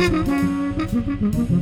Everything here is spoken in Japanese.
フフフフ。